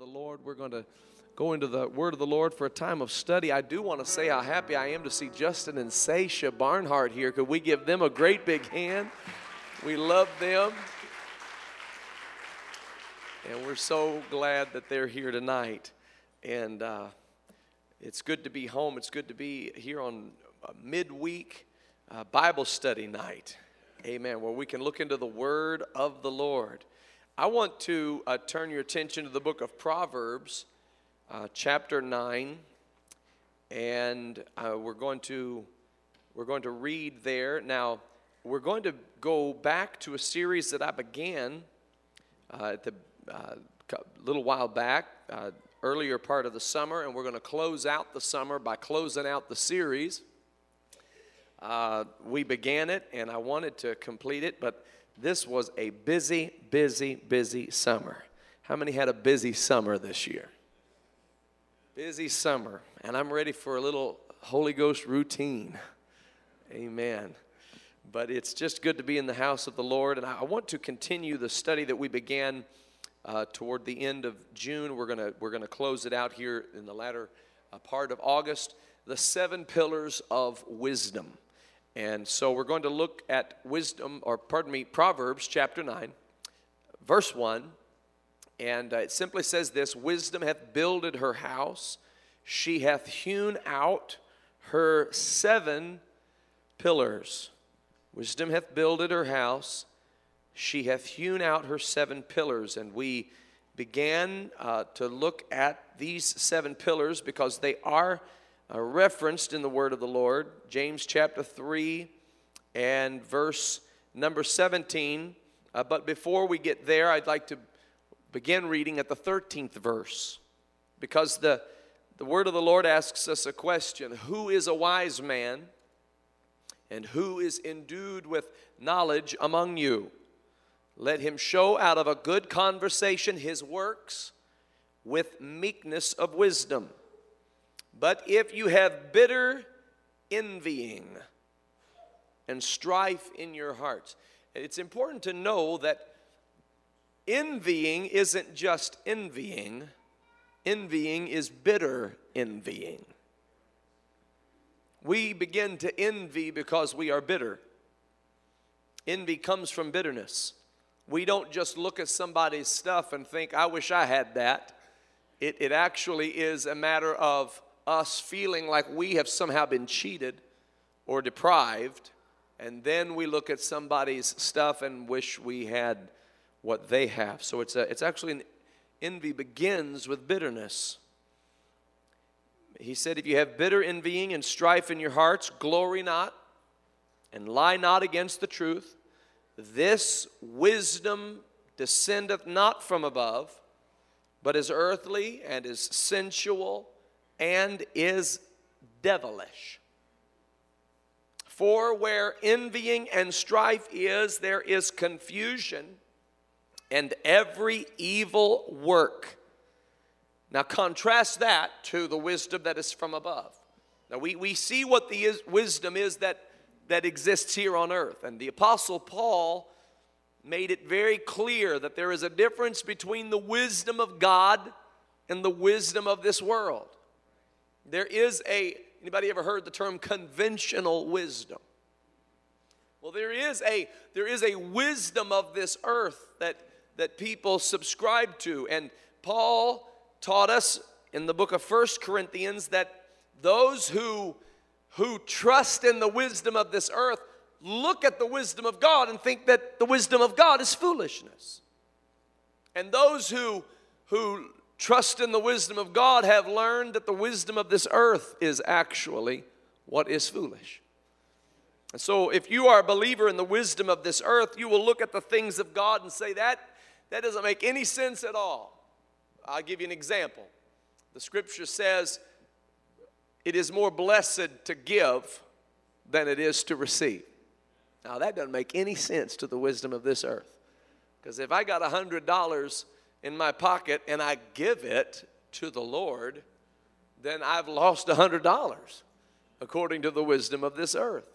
the Lord. We're going to go into the Word of the Lord for a time of study. I do want to say how happy I am to see Justin and Seisha Barnhart here. Could we give them a great big hand? We love them. And we're so glad that they're here tonight. And uh, it's good to be home. It's good to be here on a midweek uh, Bible study night. Amen. Where we can look into the Word of the Lord. I want to uh, turn your attention to the book of Proverbs, uh, chapter 9, and uh, we're going to we're going to read there. Now, we're going to go back to a series that I began uh, at the uh, little while back, uh, earlier part of the summer, and we're going to close out the summer by closing out the series. we began it, and I wanted to complete it, but this was a busy, busy, busy summer. How many had a busy summer this year? Busy summer, and I'm ready for a little Holy Ghost routine. Amen. But it's just good to be in the house of the Lord, and I want to continue the study that we began uh, toward the end of June. We're gonna we're gonna close it out here in the latter uh, part of August. The seven pillars of wisdom. And so we're going to look at wisdom, or pardon me, Proverbs chapter 9, verse 1. And uh, it simply says this Wisdom hath builded her house, she hath hewn out her seven pillars. Wisdom hath builded her house, she hath hewn out her seven pillars. And we began uh, to look at these seven pillars because they are uh, referenced in the word of the Lord, James chapter 3 and verse number 17. Uh, but before we get there, I'd like to begin reading at the 13th verse because the, the word of the Lord asks us a question Who is a wise man and who is endued with knowledge among you? Let him show out of a good conversation his works with meekness of wisdom. But if you have bitter envying and strife in your hearts, it's important to know that envying isn't just envying, envying is bitter envying. We begin to envy because we are bitter. Envy comes from bitterness. We don't just look at somebody's stuff and think, I wish I had that. It, it actually is a matter of us feeling like we have somehow been cheated or deprived, and then we look at somebody's stuff and wish we had what they have. So it's, a, it's actually an envy begins with bitterness. He said, If you have bitter envying and strife in your hearts, glory not and lie not against the truth. This wisdom descendeth not from above, but is earthly and is sensual and is devilish. For where envying and strife is, there is confusion and every evil work. Now, contrast that to the wisdom that is from above. Now, we, we see what the is, wisdom is that, that exists here on earth. And the Apostle Paul made it very clear that there is a difference between the wisdom of God and the wisdom of this world. There is a, anybody ever heard the term conventional wisdom? Well, there is a, there is a wisdom of this earth that, that people subscribe to. And Paul taught us in the book of First Corinthians that those who, who trust in the wisdom of this earth look at the wisdom of God and think that the wisdom of God is foolishness. And those who, who trust in the wisdom of God have learned that the wisdom of this earth is actually what is foolish. And so, if you are a believer in the wisdom of this earth, you will look at the things of God and say, that, that doesn't make any sense at all. I'll give you an example. The scripture says, it is more blessed to give than it is to receive. Now, that doesn't make any sense to the wisdom of this earth. Because if I got a $100 in my pocket and I give it to the Lord, then I've lost a $100 according to the wisdom of this earth.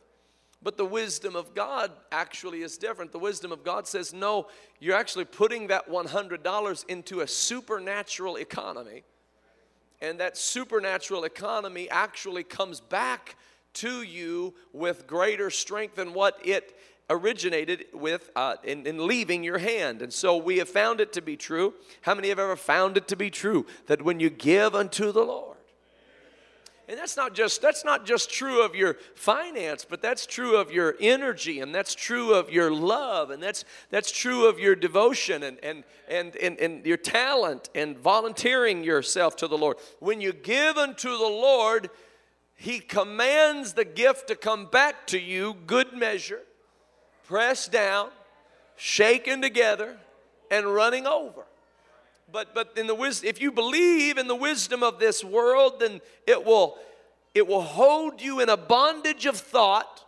But the wisdom of God actually is different. The wisdom of God says, no, you're actually putting that $100 into a supernatural economy. And that supernatural economy actually comes back to you with greater strength than what it originated with uh, in, in leaving your hand. And so we have found it to be true. How many have ever found it to be true that when you give unto the Lord, and that's not just that's not just true of your finance, but that's true of your energy and that's true of your love and that's that's true of your devotion and and and and, and your talent and volunteering yourself to the Lord. When you give unto the Lord, he commands the gift to come back to you, good measure, pressed down, shaken together, and running over. But but in the wisdom if you believe in the wisdom of this world then it will it will hold you in a bondage of thought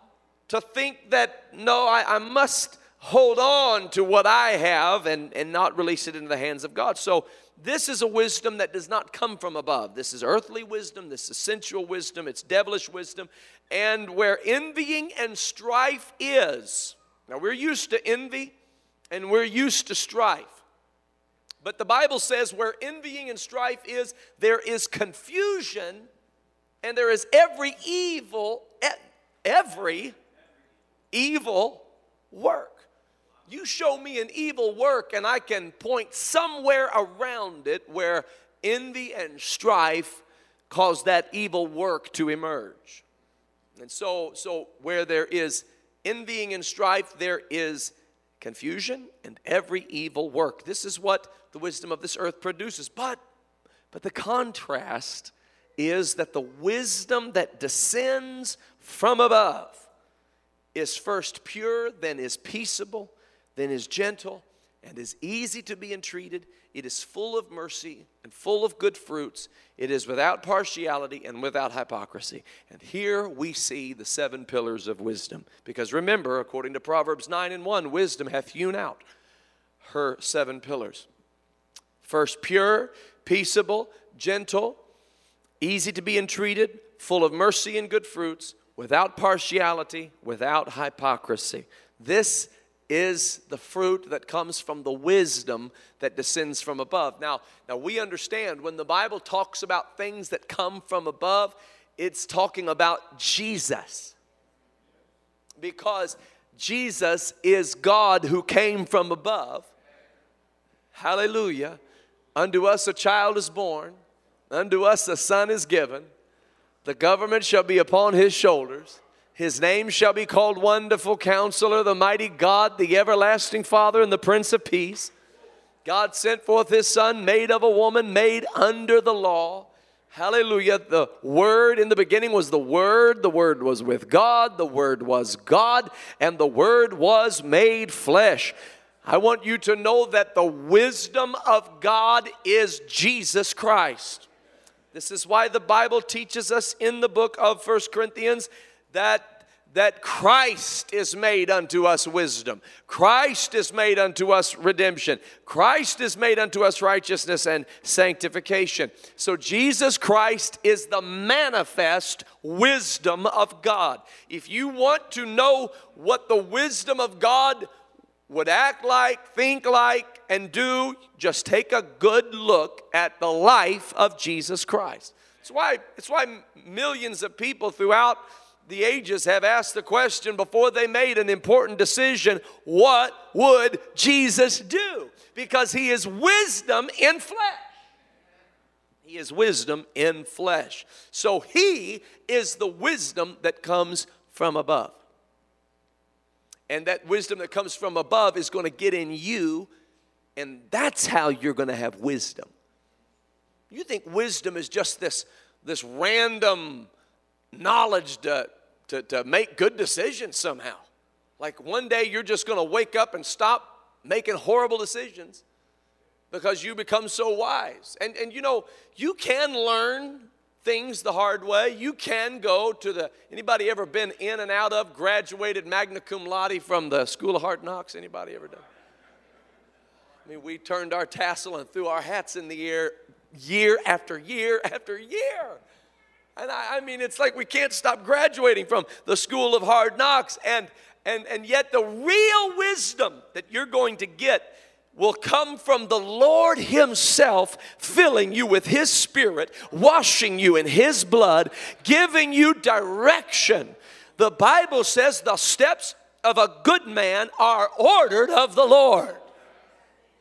to think that no I, I must hold on to what i have and and not release it into the hands of god. So this is a wisdom that does not come from above. This is earthly wisdom. This is sensual wisdom. It's devilish wisdom. And where envying and strife is now we're used to envy and we're used to strife but the Bible says where envying and strife is, there is confusion and there is every evil, every evil work. You show me an evil work, and I can point somewhere around it where envy and strife cause that evil work to emerge. And so, so where there is envying and strife, there is confusion and every evil work. This is what the wisdom of this earth produces. But but the contrast is that the wisdom that descends from above is first pure, then is peaceable, then is gentle, and is easy to be entreated. It is full of mercy and full of good fruits. It is without partiality and without hypocrisy. And here we see the seven pillars of wisdom. Because remember, according to Proverbs 9 and 1, wisdom hath hewn out her seven pillars. First, pure, peaceable, gentle, easy to be entreated, full of mercy and good fruits, without partiality, without hypocrisy. This is the fruit that comes from the wisdom that descends from above. Now, now we understand when the Bible talks about things that come from above, it's talking about Jesus. Because Jesus is God who came from above. Hallelujah. Unto us a child is born, unto us a son is given. The government shall be upon his shoulders his name shall be called Wonderful Counselor, the Mighty God, the Everlasting Father, and the Prince of Peace. God sent forth His Son, made of a woman, made under the law. Hallelujah. The Word in the beginning was the Word. The Word was with God. The Word was God. And the Word was made flesh. I want you to know that the wisdom of God is Jesus Christ. This is why the Bible teaches us in the book of First Corinthians that that Christ is made unto us wisdom. Christ is made unto us redemption. Christ is made unto us righteousness and sanctification. So Jesus Christ is the manifest wisdom of God. If you want to know what the wisdom of God would act like, think like, and do, just take a good look at the life of Jesus Christ. It's why, it's why millions of people throughout the ages have asked the question before they made an important decision what would Jesus do? Because he is wisdom in flesh. He is wisdom in flesh. So he is the wisdom that comes from above. And that wisdom that comes from above is going to get in you, and that's how you're going to have wisdom. You think wisdom is just this, this random knowledge to, to, to make good decisions somehow. Like one day you're just going to wake up and stop making horrible decisions because you become so wise. And, and you know, you can learn things the hard way. You can go to the, anybody ever been in and out of, graduated magna cum laude from the School of Hard Knocks? Anybody ever done? I mean, we turned our tassel and threw our hats in the air year after year after year. And I, I mean, it's like we can't stop graduating from the school of hard knocks. And, and, and yet, the real wisdom that you're going to get will come from the Lord Himself filling you with His Spirit, washing you in His blood, giving you direction. The Bible says the steps of a good man are ordered of the Lord.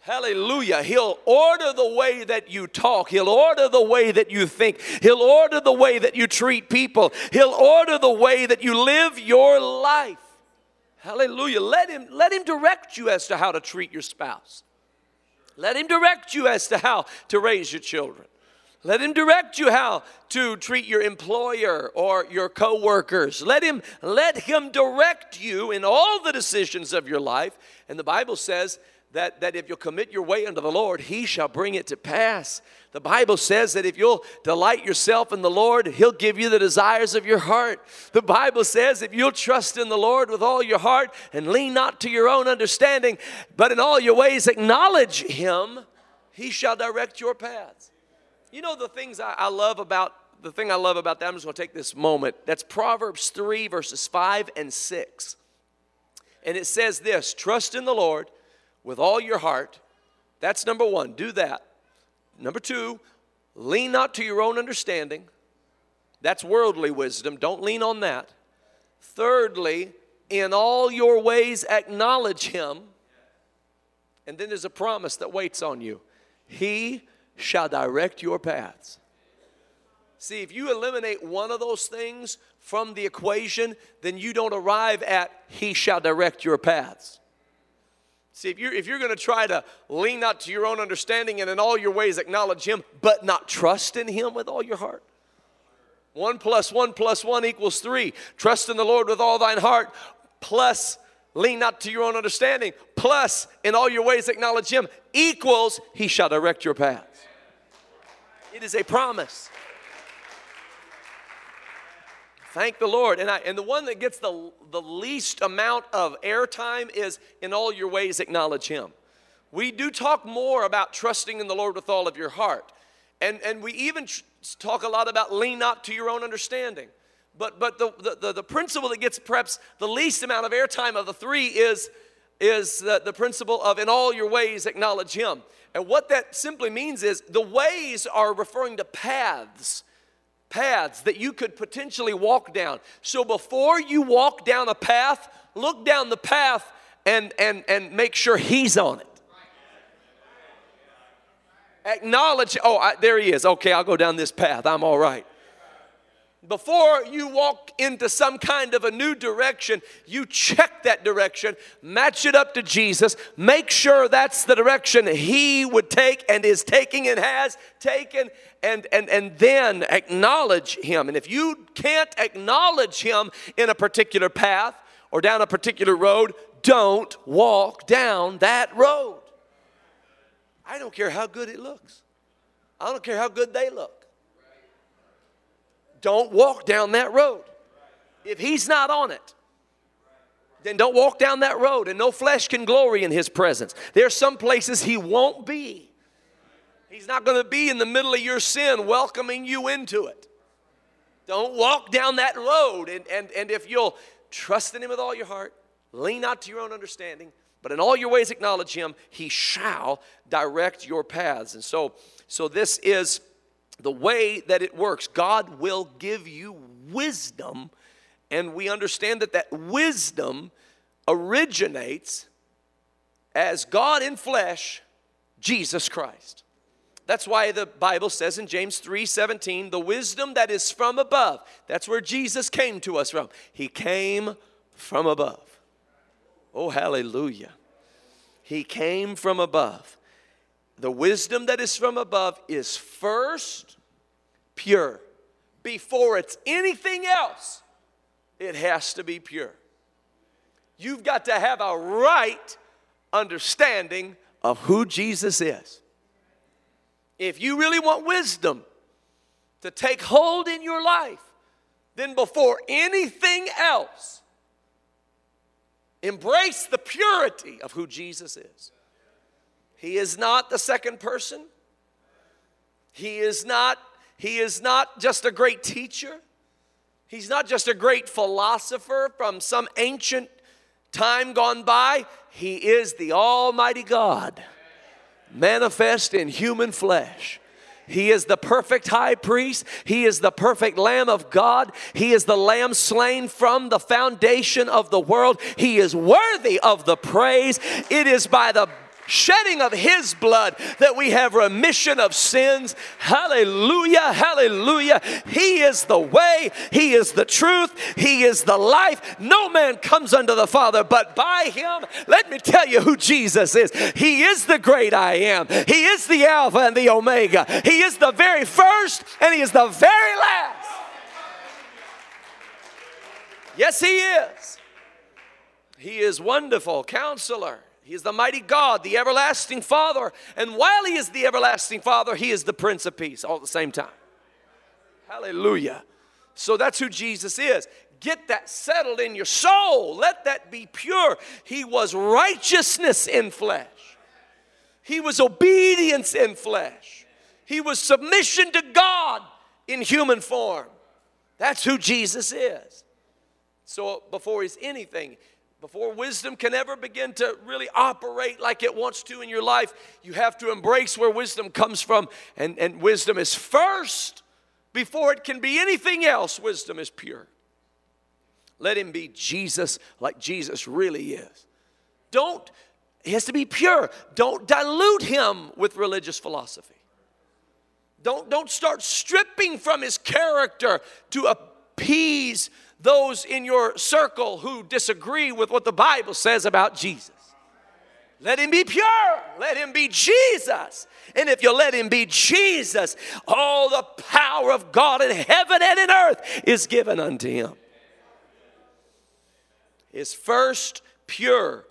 Hallelujah. He'll order the way that you talk. He'll order the way that you think. He'll order the way that you treat people. He'll order the way that you live your life. Hallelujah. Let him, let him direct you as to how to treat your spouse. Let him direct you as to how to raise your children. Let him direct you how to treat your employer or your coworkers. Let him let him direct you in all the decisions of your life. And the Bible says that, that if you'll commit your way unto the Lord, he shall bring it to pass. The Bible says that if you'll delight yourself in the Lord, he'll give you the desires of your heart. The Bible says if you'll trust in the Lord with all your heart and lean not to your own understanding, but in all your ways acknowledge him, he shall direct your paths. You know the things I, I love about the thing I love about that, I'm just going to take this moment. That's Proverbs 3, verses 5 and 6. And it says this Trust in the Lord with all your heart. That's number one, do that. Number two, lean not to your own understanding. That's worldly wisdom. Don't lean on that. Thirdly, in all your ways acknowledge him. And then there's a promise that waits on you. He shall direct your paths. See, if you eliminate one of those things from the equation, then you don't arrive at He shall direct your paths. See, if you're, if you're going to try to lean not to your own understanding and in all your ways acknowledge Him, but not trust in Him with all your heart, one plus one plus one equals three. Trust in the Lord with all thine heart, plus lean not to your own understanding, plus in all your ways acknowledge Him, equals He shall direct your paths. It is a promise. Thank the Lord. And, I, and the one that gets the, the least amount of airtime is in all your ways acknowledge Him. We do talk more about trusting in the Lord with all of your heart. And, and we even tr- talk a lot about lean not to your own understanding. But, but the, the, the, principle that gets perhaps the least amount of airtime of the three is, is the, the principle of in all your ways acknowledge Him. And what that simply means is the ways are referring to paths paths that you could potentially walk down. So before you walk down a path, look down the path and, and, and make sure he's on it. Acknowledge, oh, I, there he is. Okay, I'll go down this path. I'm all right before you walk into some kind of a new direction, you check that direction, match it up to Jesus, make sure that's the direction He would take and is taking and has taken, and, and, and then acknowledge Him. And if you can't acknowledge Him in a particular path or down a particular road, don't walk down that road. I don't care how good it looks, I don't care how good they look don't walk down that road. If he's not on it, then don't walk down that road, and no flesh can glory in his presence. There are some places he won't be. He's not going to be in the middle of your sin welcoming you into it. Don't walk down that road. And, and, and if you'll trust in him with all your heart, lean not to your own understanding, but in all your ways acknowledge him, he shall direct your paths. And so, so this is the way that it works, God will give you wisdom, and we understand that that wisdom originates as God in flesh, Jesus Christ. That's why the Bible says in James 3:17, the wisdom that is from above. That's where Jesus came to us from. He came from above. Oh, hallelujah. He came from above. The wisdom that is from above is first pure. Before it's anything else, it has to be pure. You've got to have a right understanding of who Jesus is. If you really want wisdom to take hold in your life, then before anything else, embrace the purity of who Jesus is. He is not the second person. He is not He is not just a great teacher. He's not just a great philosopher from some ancient time gone by. He is the Almighty God, manifest in human flesh. He is the perfect high priest. He is the perfect Lamb of God. He is the Lamb slain from the foundation of the world. He is worthy of the praise. It is by the shedding of his blood that we have remission of sins. Hallelujah, hallelujah. He is the way, he is the truth, he is the life. No man comes unto the Father but by him. Let me tell you who Jesus is. He is the great I am. He is the Alpha and the Omega. He is the very first and he is the very last. Yes, he is. He is wonderful, counselor. He is the mighty God, the everlasting Father. And while He is the everlasting Father, He is the Prince of Peace all at the same time. Hallelujah. So that's who Jesus is. Get that settled in your soul. Let that be pure. He was righteousness in flesh, He was obedience in flesh, He was submission to God in human form. That's who Jesus is. So before He's anything, before wisdom can ever begin to really operate like it wants to in your life, you have to embrace where wisdom comes from. And, and wisdom is first, before it can be anything else, wisdom is pure. Let him be Jesus like Jesus really is. Don't, he has to be pure. Don't dilute him with religious philosophy. Don't, don't start stripping from his character to appease those in your circle who disagree with what the Bible says about Jesus. Let him be pure. Let him be Jesus. And if you let him be Jesus, all the power of God in heaven and in earth is given unto him. Is first pure,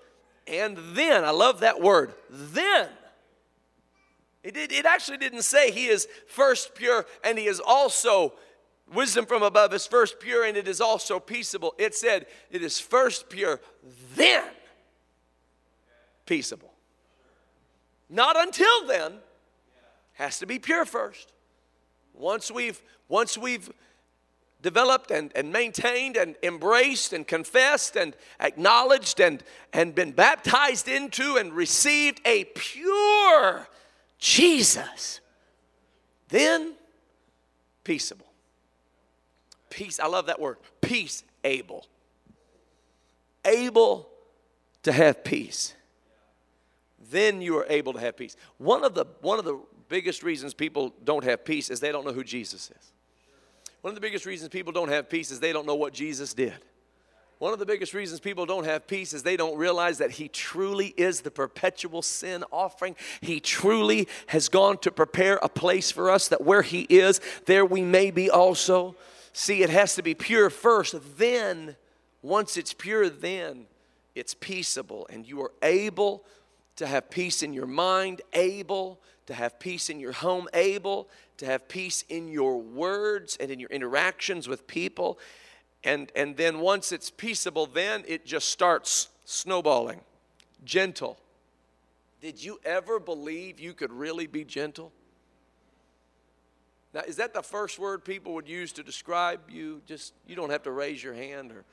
and then, I love that word, then. It, it, it actually didn't say he is first pure and he is also Wisdom from above is first pure and it is also peaceable. It said it is first pure, then peaceable. Not until then. Has to be pure first. Once we've once we've developed and, and maintained and embraced and confessed and acknowledged and, and been baptized into and received a pure Jesus, then peaceable peace. I love that word. Peace able. Able to have peace. Then you are able to have peace. One of the one of the biggest reasons people don't have peace is they don't know who Jesus is. One of the biggest reasons people don't have peace is they don't know what Jesus did. One of the biggest reasons people don't have peace is they don't realize that He truly is the perpetual sin offering. He truly has gone to prepare a place for us that where He is, there we may be also. See, it has to be pure first. Then, once it's pure, then it's peaceable. And you are able to have peace in your mind, able to have peace in your home, able to have peace in your words and in your interactions with people. And, and then once it's peaceable, then it just starts snowballing. Gentle. Did you ever believe you could really be gentle? Now, is that the first word people would use to describe you? Just you don't have to raise your hand or.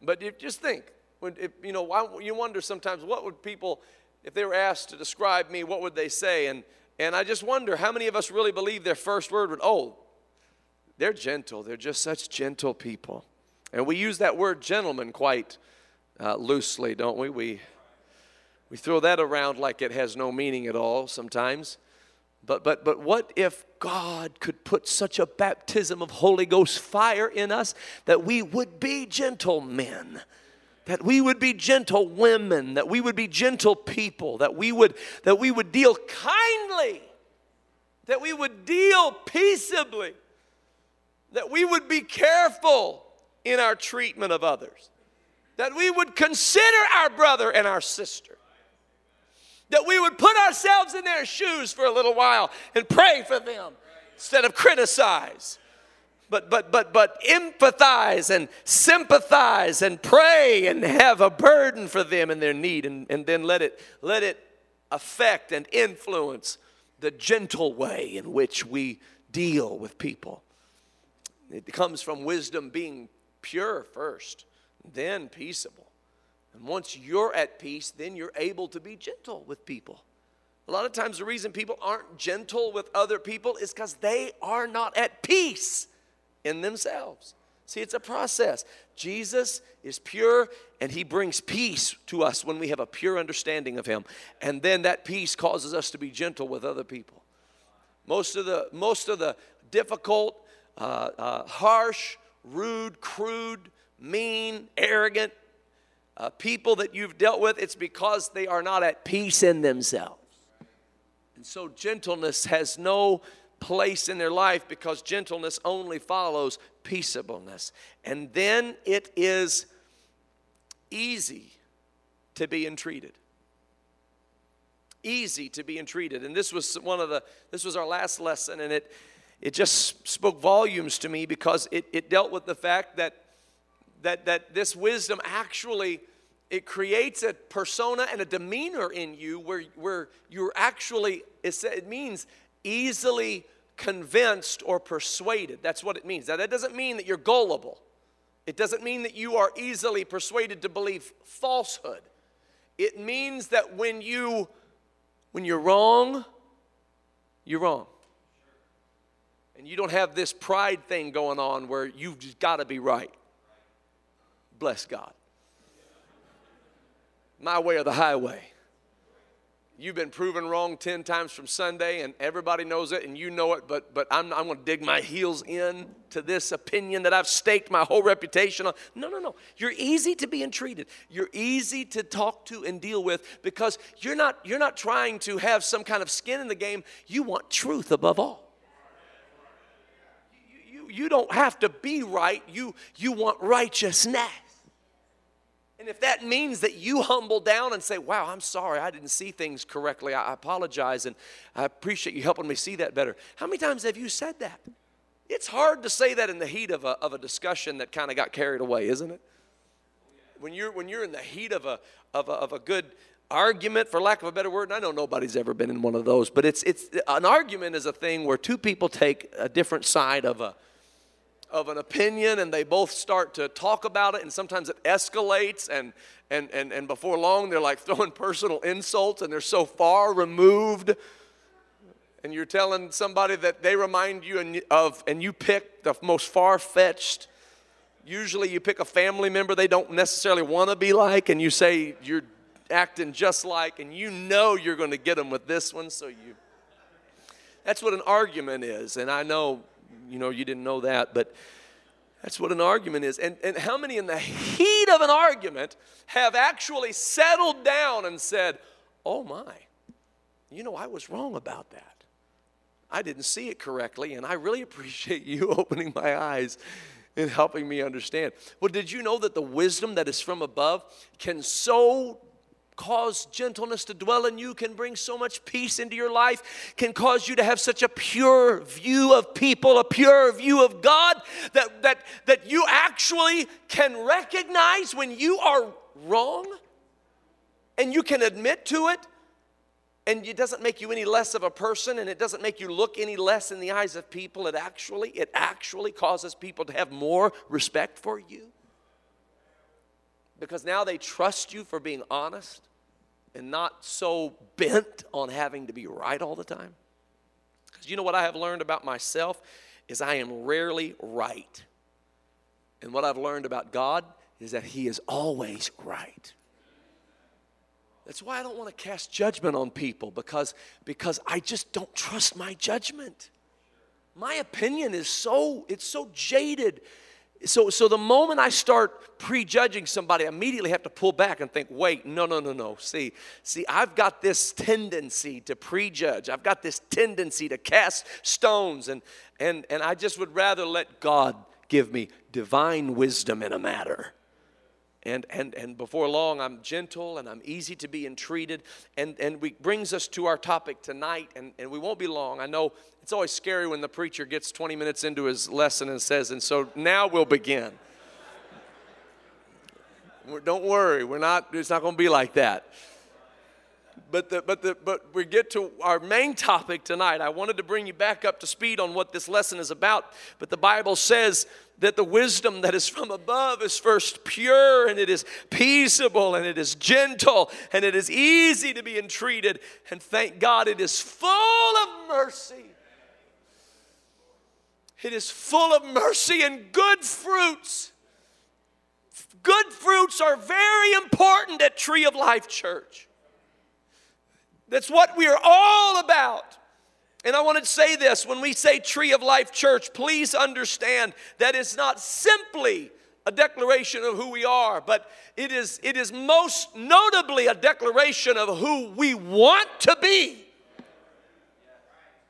But if, just think, when if, you know, why, you wonder sometimes what would people, if they were asked to describe me, what would they say? And and I just wonder how many of us really believe their first word would, oh, they're gentle. They're just such gentle people. And we use that word gentleman quite uh, loosely, don't we? We we throw that around like it has no meaning at all sometimes. But, but, but what if God could put such a baptism of Holy Ghost fire in us that we would be gentlemen? That we would be gentle women, that we would be gentle people, that we would, that we would deal kindly, that we would deal peaceably, that we would be careful in our treatment of others, that we would consider our brother and our sister that we would put ourselves in their shoes for a little while and pray for them instead of criticize. But, but, but, but empathize and sympathize and pray and have a burden for them and their need and, and then let it, let it affect and influence the gentle way in which we deal with people. It comes from wisdom being pure first, then peaceable. And once you're at peace, then you're able to be gentle with people. A lot of times, the reason people aren't gentle with other people is because they are not at peace in themselves. See, it's a process. Jesus is pure and he brings peace to us when we have a pure understanding of him. And then that peace causes us to be gentle with other people. Most of the, most of the difficult, uh, uh, harsh, rude, crude, mean, arrogant uh, people that you've dealt with, it's because they are not at peace in themselves. And so gentleness has no place in their life because gentleness only follows peaceableness. And then it is easy to be entreated. Easy to be entreated. And this was one of the, this was our last lesson, and it, it just spoke volumes to me because it, it dealt with the fact that, that, that this wisdom actually it creates a persona and a demeanor in you where, where you're actually it means easily convinced or persuaded. That's what it means. Now that doesn't mean that you're gullible. It doesn't mean that you are easily persuaded to believe falsehood. It means that when you when you're wrong you're wrong. And you don't have this pride thing going on where you've just got to be right. Bless God. My way or the highway. You've been proven wrong 10 times from Sunday, and everybody knows it, and you know it, but, but I'm, I'm going to dig my heels in to this opinion that I've staked my whole reputation on. No, no, no. You're easy to be entreated. You're easy to talk to and deal with because you're not, you're not trying to have some kind of skin in the game. You want truth above all you don't have to be right, you, you want righteousness. And if that means that you humble down and say, Wow, I'm sorry, I didn't see things correctly, I apologize, and I appreciate you helping me see that better. How many times have you said that? It's hard to say that in the heat of a, of a discussion that kind of got carried away, isn't it? When you're, when you're in the heat of a, of a, of a good argument, for lack of a better word, and I know nobody's ever been in one of those, but it's, it's, an argument is a thing where two people take a different side of a, of an opinion and they both start to talk about it and sometimes it escalates and and and, and before long they're like throwing personal insults and they're so far removed. And you're telling somebody that they remind you of and you pick the most far-fetched. Usually you pick a family member they don't necessarily want to be like and you say you're acting just like and you know you're going to get them with this one so you that's what an argument is. And i know you know, you didn't know that, but that's what an argument is. And, and how many in the heat of an argument have actually settled down and said, oh my, you know, I was wrong about that. I didn't see it correctly, and I really appreciate you opening my eyes and helping me understand. Well, did you know that the wisdom that is from above can so cause gentleness to dwell in you, can bring so much peace into your life, can cause you to have such a pure view of people, a pure view of God, that, that, that you actually can recognize when you are wrong and you can admit to it. And it doesn't make you any less of a person, and it doesn't make you look any less in the eyes of people. It actually, it actually causes people to have more respect for you because now they trust you for being honest and not so bent on having to be right all the time. Because you know what I have learned about myself is I am rarely right. And what I've learned about God is that He is always right. That's why I don't want to cast judgment on people because, because I just don't trust my judgment. My opinion is so, it's so jaded so, so the moment I start prejudging somebody, I immediately have to pull back and think, wait, no, no, no, no. See, see, I've got this tendency to prejudge. I've got this tendency to cast stones, and and and I just would rather let God give me divine wisdom in a matter and, and, and before long i'm gentle and i'm easy to be entreated and, and we brings us to our topic tonight and, and we won't be long i know it's always scary when the preacher gets 20 minutes into his lesson and says and so now we'll begin don't worry we're not it's not going to be like that but the, but the, but we get to our main topic tonight. I wanted to bring you back up to speed on what this lesson is about. But the Bible says that the wisdom that is from above is first pure and it is peaceable and it is gentle and it is easy to be entreated. And thank God it is full of mercy. It is full of mercy and good fruits. Good fruits are very important at Tree of Life Church. That's what we are all about. And I want to say this when we say Tree of Life Church, please understand that it's not simply a declaration of who we are, but it is, it is most notably a declaration of who we want to be.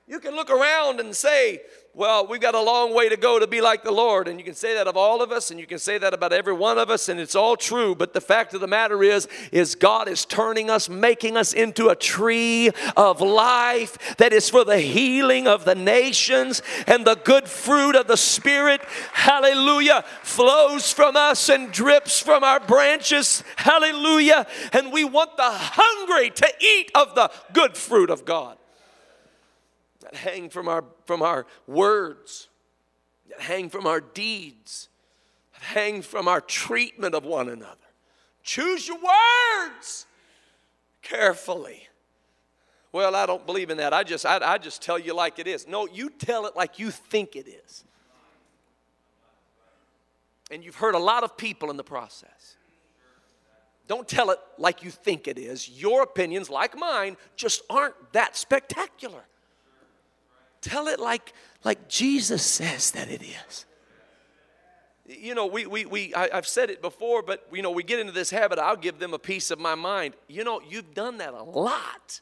You can look around and say, well, we've got a long way to go to be like the Lord. And you can say that of all of us, and you can say that about every one of us, and it's all true. But the fact of the matter is, is God is turning us, making us into a tree of life that is for the healing of the nations and the good fruit of the Spirit. Hallelujah. Flows from us and drips from our branches. Hallelujah. And we want the hungry to eat of the good fruit of God that hang from our, from our words, that hang from our deeds, that hang from our treatment of one another. Choose your words carefully. Well, I don't believe in that. I just, I, I just tell you like it is. No, you tell it like you think it is. And you've hurt a lot of people in the process. Don't tell it like you think it is. Your opinions, like mine, just aren't that spectacular. Tell it like, like Jesus says that it is. You know, we, we, we I, have said it before, but, you know, we get into this habit, I'll give them a piece of my mind. You know, you've done that a lot.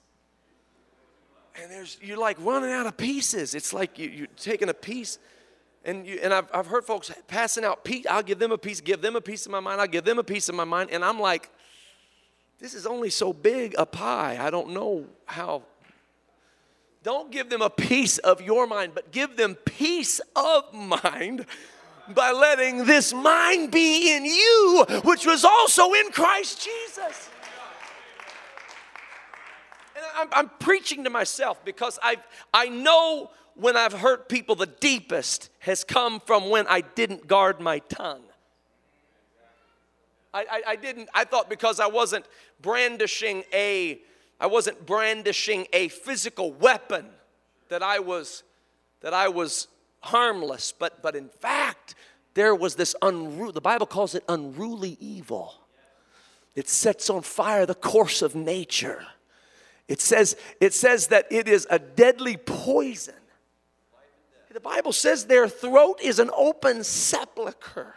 And there's, you're like running out of pieces. It's like you, you're taking a piece. And, you, and I've, I've heard folks passing out, Pete, I'll give them a piece, give them a piece of my mind, I'll give them a piece of my mind. And I'm like, this is only so big a pie. I don't know how don't give them a piece of your mind, but give them peace of mind by letting this mind be in you, which was also in Christ Jesus. And I'm, I'm preaching to myself because I I know when I've hurt people the deepest has come from when I didn't guard my tongue. I, I, I didn't, I thought because I wasn't brandishing a I wasn't brandishing a physical weapon that I was that I was harmless, but but in fact, there was this unruly, the Bible calls it unruly evil. It sets on fire the course of nature. It says, it says that it is a deadly poison. The Bible says their throat is an open sepulchre.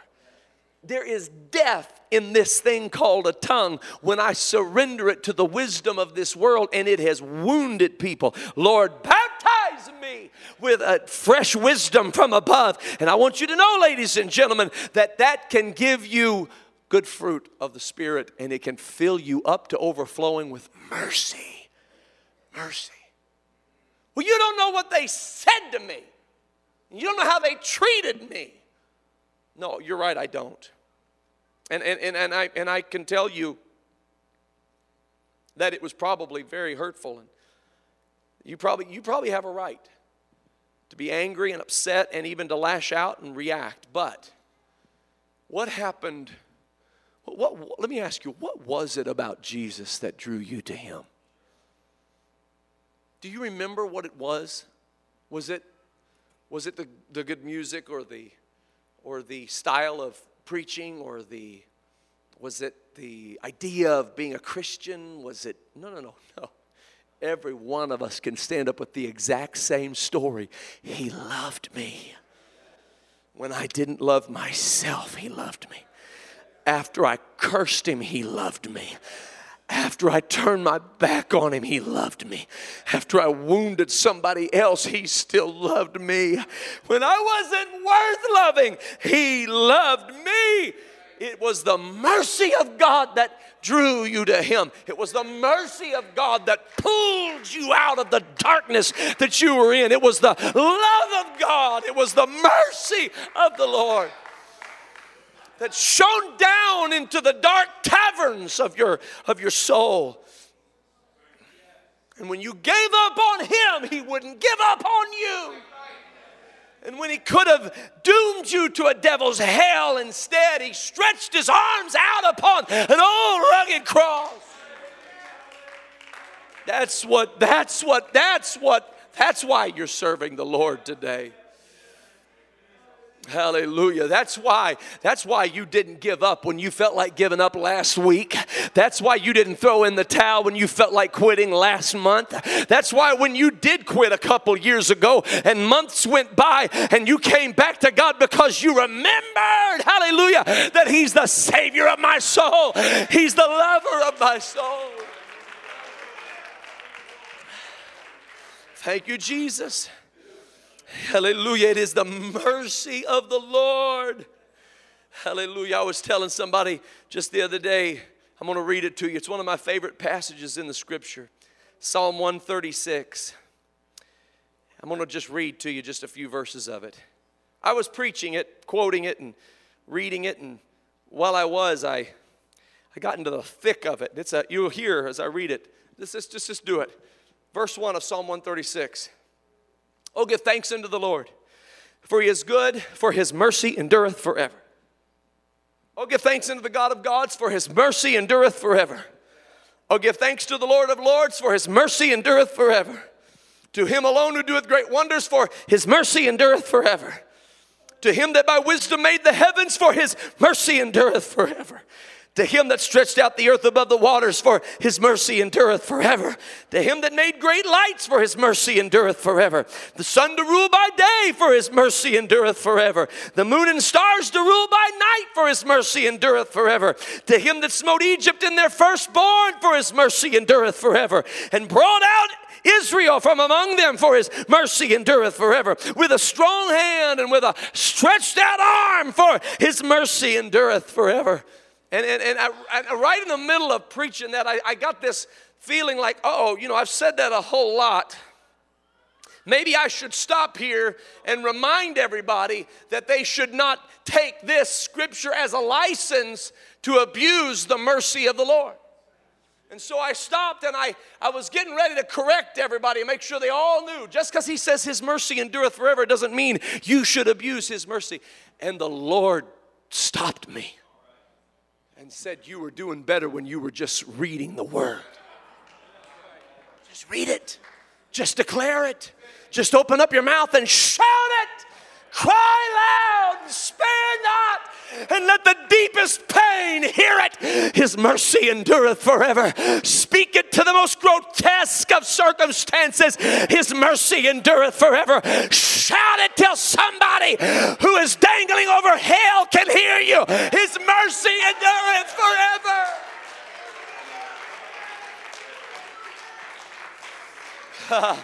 There is death in this thing called a tongue when I surrender it to the wisdom of this world and it has wounded people. Lord, baptize me with a fresh wisdom from above. And I want you to know, ladies and gentlemen, that that can give you good fruit of the Spirit and it can fill you up to overflowing with mercy. Mercy. Well, you don't know what they said to me, you don't know how they treated me. No, you're right, I don't. And, and, and, and, I, and I can tell you that it was probably very hurtful. And you probably, you probably have a right to be angry and upset and even to lash out and react. But what happened? What, what, let me ask you, what was it about Jesus that drew you to him? Do you remember what it was? Was it, was it the, the good music or the or the style of preaching or the was it the idea of being a Christian? Was it no no no no. Every one of us can stand up with the exact same story. He loved me. When I didn't love myself, he loved me. After I cursed him, he loved me. After I turned my back on him, he loved me. After I wounded somebody else, he still loved me. When I wasn't worth loving, he loved me. It was the mercy of God that drew you to Him. It was the mercy of God that pulled you out of the darkness that you were in. It was the love of God. It was the mercy of the Lord that shone down into the dark taverns of your, of your soul. And when you gave up on him, he wouldn't give up on you. And when he could have doomed you to a devil's hell instead, he stretched his arms out upon an old rugged cross. That's what, that's what, that's what, that's why you're serving the Lord today. Hallelujah. That's why, that's why you didn't give up when you felt like giving up last week. That's why you didn't throw in the towel when you felt like quitting last month. That's why when you did quit a couple years ago and months went by and you came back to God because you remembered, hallelujah, that He's the Savior of my soul, He's the lover of my soul. Thank you, Jesus. Hallelujah. It is the mercy of the Lord. Hallelujah. I was telling somebody just the other day, I'm going to read it to you. It's one of my favorite passages in the scripture Psalm 136. I'm going to just read to you just a few verses of it. I was preaching it, quoting it, and reading it, and while I was, I, I got into the thick of it. It's a, you'll hear as I read it. Let's just, just, just do it. Verse 1 of Psalm 136. Oh, give thanks unto the Lord, for he is good, for his mercy endureth forever. Oh, give thanks unto the God of gods, for his mercy endureth forever. Oh, give thanks to the Lord of lords, for his mercy endureth forever. To him alone who doeth great wonders, for his mercy endureth forever. To him that by wisdom made the heavens, for his mercy endureth forever. To him that stretched out the earth above the waters, for his mercy endureth forever. To him that made great lights, for his mercy endureth forever. The sun to rule by day, for his mercy endureth forever. The moon and stars to rule by night, for his mercy endureth forever. To him that smote Egypt in their firstborn, for his mercy endureth forever. And brought out Israel from among them, for his mercy endureth forever. With a strong hand and with a stretched out arm, for his mercy endureth forever. And, and, and I, right in the middle of preaching that, I, I got this feeling like, oh, you know, I've said that a whole lot. Maybe I should stop here and remind everybody that they should not take this scripture as a license to abuse the mercy of the Lord. And so I stopped and I, I was getting ready to correct everybody and make sure they all knew. Just because he says his mercy endureth forever doesn't mean you should abuse his mercy. And the Lord stopped me and said you were doing better when you were just reading the word. Just read it, just declare it, just open up your mouth and shout it. Cry loud, spare not, and let the deepest pain hear it. His mercy endureth forever. Speak it to the most grotesque of circumstances. His mercy endureth forever. Shout it till somebody who is dangling over hell can hear you. His mercy endureth forever.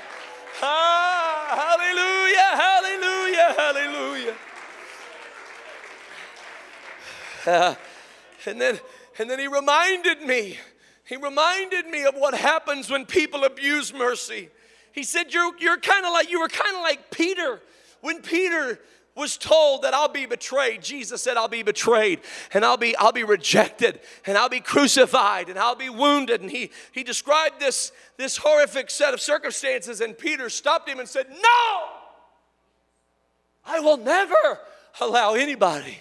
ah, hallelujah, hallelujah, hallelujah. Uh, and then, and then he reminded me. He reminded me of what happens when people abuse mercy. He said, You're, you're kind of like, you were kind of like Peter. When Peter was told that I'll be betrayed. Jesus said, I'll be betrayed and I'll be, I'll be rejected and I'll be crucified and I'll be wounded. And he, he described this, this horrific set of circumstances, and Peter stopped him and said, No, I will never allow anybody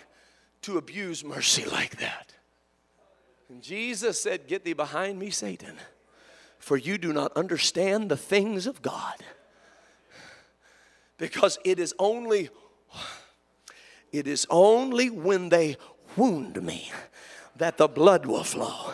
to abuse mercy like that. And Jesus said, Get thee behind me, Satan, for you do not understand the things of God. Because it is only it is only when they wound me that the blood will flow.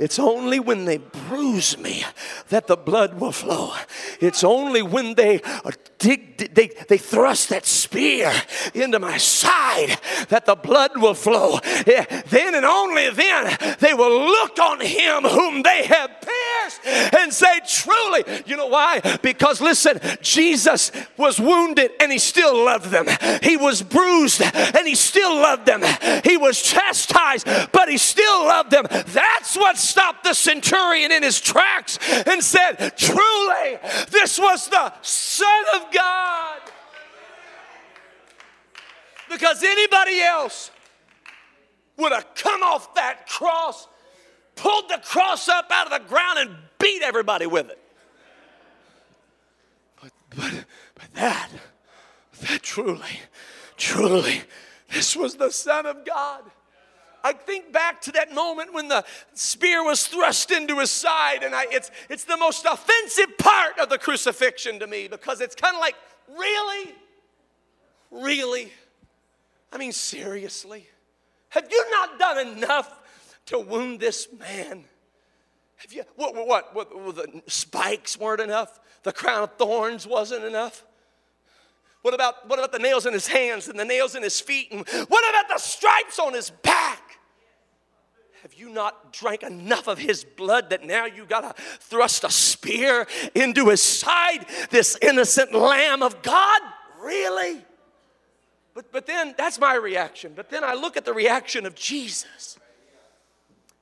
It's only when they bruise me that the blood will flow. It's only when they uh, dig, they, they thrust that spear into my side that the blood will flow. Eh, then and only then they will look on him whom they have and say, Truly, you know why? Because listen, Jesus was wounded and he still loved them. He was bruised and he still loved them. He was chastised, but he still loved them. That's what stopped the centurion in his tracks and said, Truly, this was the Son of God. Because anybody else would have come off that cross, pulled the cross up out of the ground, and beat everybody with it. But but, but that, that truly, truly, this was the Son of God. I think back to that moment when the spear was thrust into his side, and I, it's, it's the most offensive part of the crucifixion to me because it's kind of like, really? Really? I mean, seriously? Have you not done enough to wound this man? Have you, what, what, what, what the spikes weren't enough? The crown of thorns wasn't enough? What about, what about the nails in his hands and the nails in his feet? And what about the stripes on his back? Have you not drank enough of his blood that now you got to thrust a spear into his side? This innocent lamb of God? Really? But, but then that's my reaction. But then I look at the reaction of Jesus.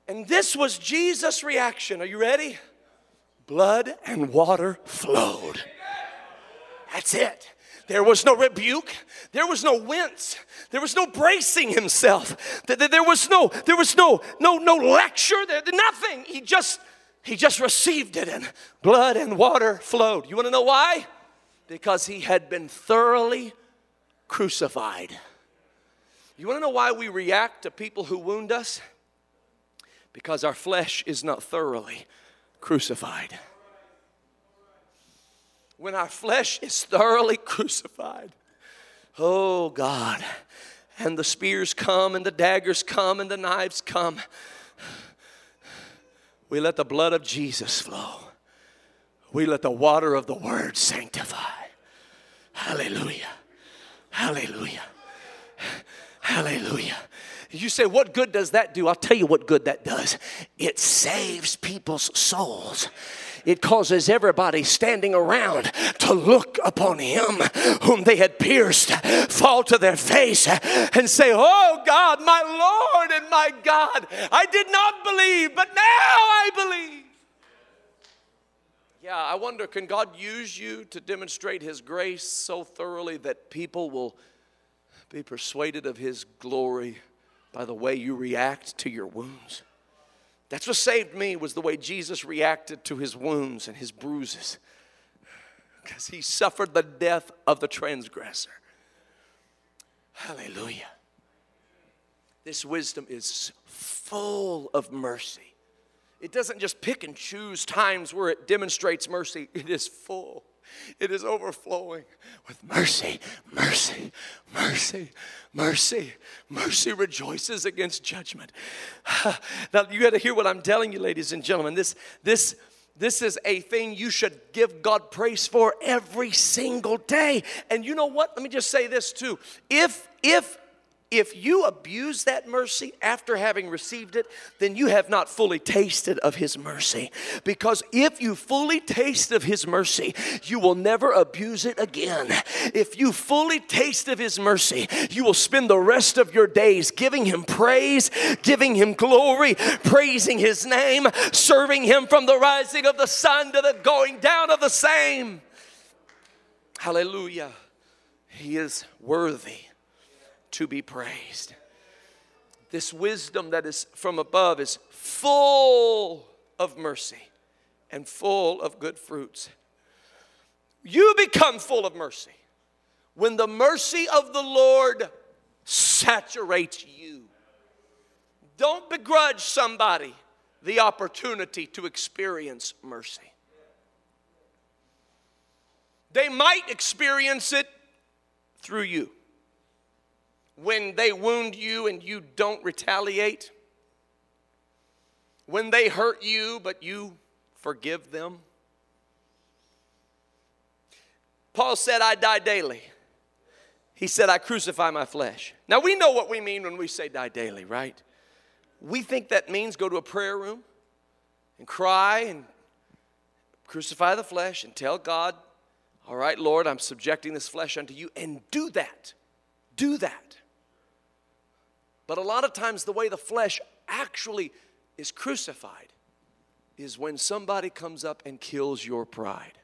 And this was Jesus' reaction. Are you ready? Blood and water flowed. That's it. There was no rebuke. There was no wince. There was no bracing himself. There was no, there was no, no, no lecture. There, nothing. He just, he just received it, and blood and water flowed. You want to know why? Because he had been thoroughly crucified. You want to know why we react to people who wound us? Because our flesh is not thoroughly crucified when our flesh is thoroughly crucified. Oh God. And the spears come, and the daggers come, and the knives come. We let the blood of Jesus flow. We let the water of the word sanctify. Hallelujah. Hallelujah. Hallelujah. You say, What good does that do? I'll tell you what good that does. It saves people's souls it causes everybody standing around to look upon him whom they had pierced fall to their face and say, Oh God, my Lord and my God, I did not believe, but now I believe. Yeah, I wonder can God use you to demonstrate His grace so thoroughly that people will be persuaded of His glory by the way you react to your wounds? That's what saved me was the way Jesus reacted to his wounds and his bruises. Because he suffered the death of the transgressor. Hallelujah. This wisdom is full of mercy. It doesn't just pick and choose times where it demonstrates mercy, it is full. It is overflowing with mercy, mercy, mercy, mercy. Mercy rejoices against judgment. Now, you got to hear what I'm telling you, ladies and gentlemen. This, this, this is a thing you should give God praise for every single day. And you know what? Let me just say this too. If, if, if you abuse that mercy after having received it, then you have not fully tasted of His mercy. Because if you fully taste of His mercy, you will never abuse it again. If you fully taste of His mercy, you will spend the rest of your days giving Him praise, giving Him glory, praising His name, serving Him from the rising of the sun to the going down of the same. Hallelujah. He is worthy to be praised. This wisdom that is from above is full of mercy and full of good fruits. You become full of mercy when the mercy of the Lord saturates you. Don't begrudge somebody the opportunity to experience mercy. They might experience it through you when they wound you and you don't retaliate, when they hurt you but you forgive them. Paul said, I die daily. He said, I crucify my flesh. Now we know what we mean when we say die daily, right? We think that means go to a prayer room and cry and crucify the flesh and tell God, All right, Lord, I'm subjecting this flesh unto you, and do that. Do that. But a lot of times, the way the flesh actually is crucified is when somebody comes up and kills your pride.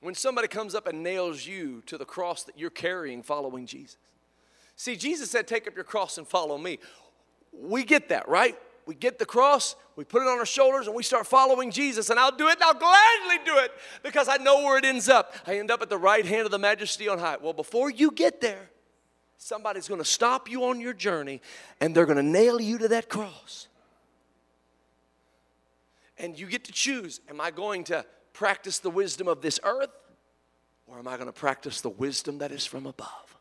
When somebody comes up and nails you to the cross that you're carrying following Jesus. See, Jesus said, Take up your cross and follow me. We get that, right? we get the cross, we put it on our shoulders, and we start following Jesus. And I'll do it, and I'll gladly do it because I know where it ends up. I end up at the right hand of the majesty on high. Well, before you get there, somebody's going to stop you on your journey and they're going to nail you to that cross. And you get to choose am I going to practice the wisdom of this earth or am I going to practice the wisdom that is from above?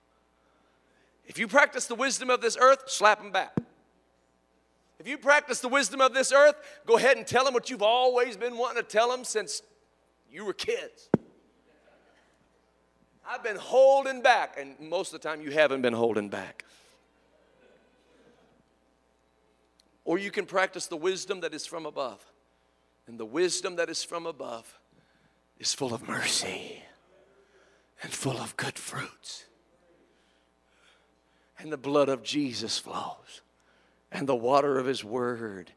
If you practice the wisdom of this earth, slap them back. If you practice the wisdom of this earth, go ahead and tell them what you've always been wanting to tell them since you were kids. I've been holding back, and most of the time you haven't been holding back. Or you can practice the wisdom that is from above. And the wisdom that is from above is full of mercy and full of good fruits. And the blood of Jesus flows, and the water of His Word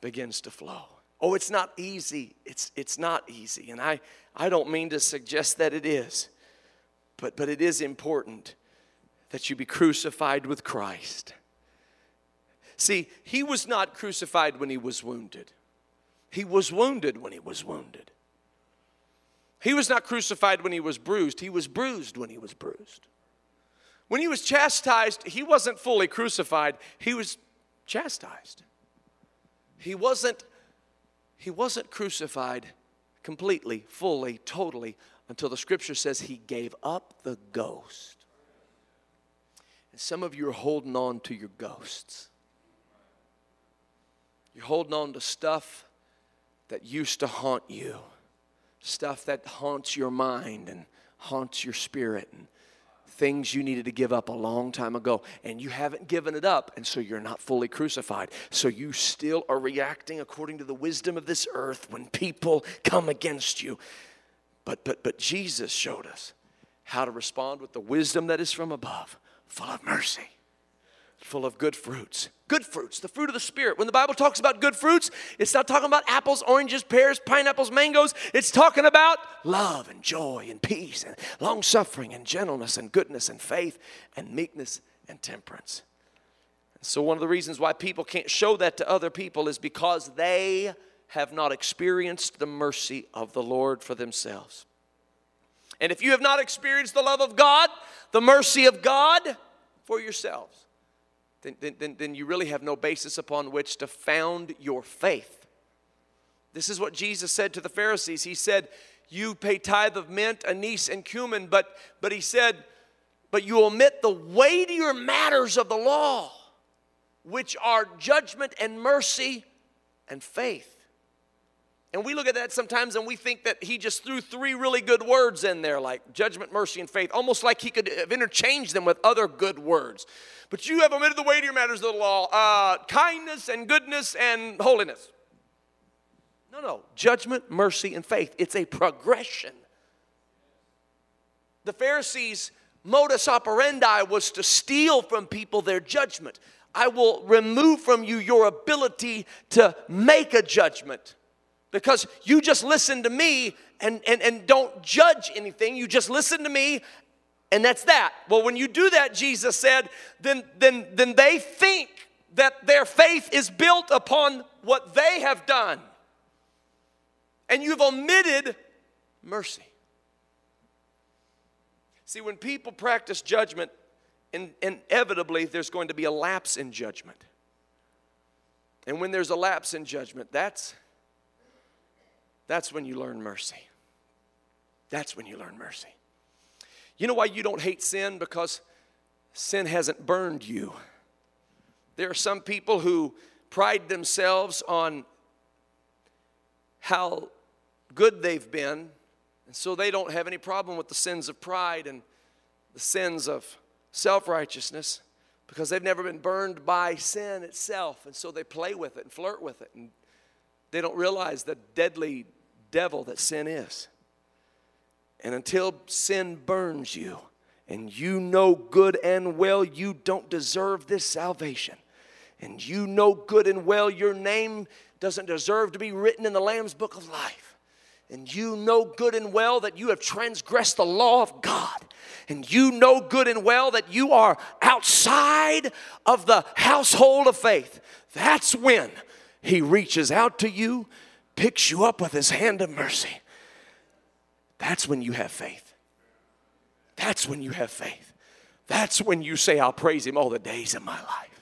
begins to flow. Oh, it's not easy. It's, it's not easy. And I, I don't mean to suggest that it is, but, but it is important that you be crucified with Christ. See, He was not crucified when He was wounded. He was wounded when he was wounded. He was not crucified when he was bruised, he was bruised when he was bruised. When he was chastised, he wasn't fully crucified, he was chastised. He wasn't he wasn't crucified completely, fully, totally until the scripture says he gave up the ghost. And some of you are holding on to your ghosts. You're holding on to stuff that used to haunt you, stuff that haunts your mind and haunts your spirit, and things you needed to give up a long time ago, and you haven't given it up, and so you're not fully crucified. So you still are reacting according to the wisdom of this earth when people come against you. But but but Jesus showed us how to respond with the wisdom that is from above, full of mercy full of good fruits. Good fruits, the fruit of the Spirit. When the Bible talks about good fruits, it's not talking about apples, oranges, pears, pineapples, mangoes. It's talking about love and joy and peace and long suffering and gentleness and goodness and faith and meekness and temperance. So, one of the reasons why people can't show that to other people is because they have not experienced the mercy of the Lord for themselves. And if you have not experienced the love of God, the mercy of God for yourselves, then, then, then you really have no basis upon which to found your faith. This is what Jesus said to the Pharisees. He said, You pay tithe of mint, anise, and cumin, but, but he said, But you omit the weightier matters of the law, which are judgment and mercy and faith. And we look at that sometimes and we think that he just threw three really good words in there, like judgment, mercy, and faith, almost like he could have interchanged them with other good words. But you have omitted the weightier matters of the law uh, kindness and goodness and holiness. No, no. Judgment, mercy, and faith. It's a progression. The Pharisees' modus operandi was to steal from people their judgment. I will remove from you your ability to make a judgment because you just listen to me and, and, and don't judge anything. You just listen to me and that's that. Well, when you do that, Jesus said, then, then, then they think that their faith is built upon what they have done. And you've omitted mercy. See, when people practice judgment, in, inevitably there's going to be a lapse in judgment. And when there's a lapse in judgment, that's that's when you learn mercy. That's when you learn mercy. You know why you don't hate sin? Because sin hasn't burned you. There are some people who pride themselves on how good they've been, and so they don't have any problem with the sins of pride and the sins of self righteousness because they've never been burned by sin itself, and so they play with it and flirt with it and they don't realize the deadly devil that sin is. And until sin burns you, and you know good and well you don't deserve this salvation, and you know good and well your name doesn't deserve to be written in the Lamb's book of life, and you know good and well that you have transgressed the law of God, and you know good and well that you are outside of the household of faith, that's when he reaches out to you, picks you up with his hand of mercy. That's when you have faith. That's when you have faith. That's when you say, I'll praise him all the days of my life.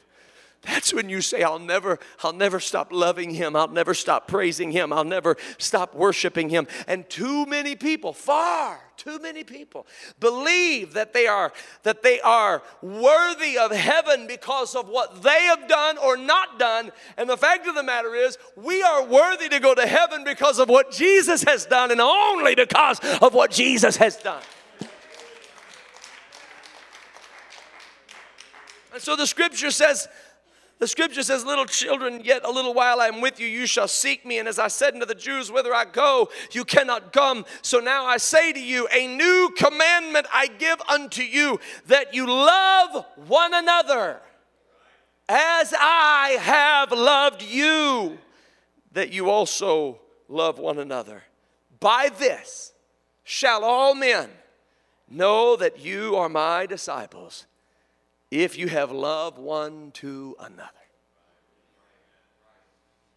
That's when you say, I'll never, I'll never stop loving him. I'll never stop praising him. I'll never stop worshiping him. And too many people, far too many people, believe that they are that they are worthy of heaven because of what they have done or not done. And the fact of the matter is, we are worthy to go to heaven because of what Jesus has done and only because of what Jesus has done. And so the scripture says, the scripture says, Little children, yet a little while I am with you, you shall seek me. And as I said unto the Jews, Whither I go, you cannot come. So now I say to you, A new commandment I give unto you, that you love one another as I have loved you, that you also love one another. By this shall all men know that you are my disciples if you have love one to another.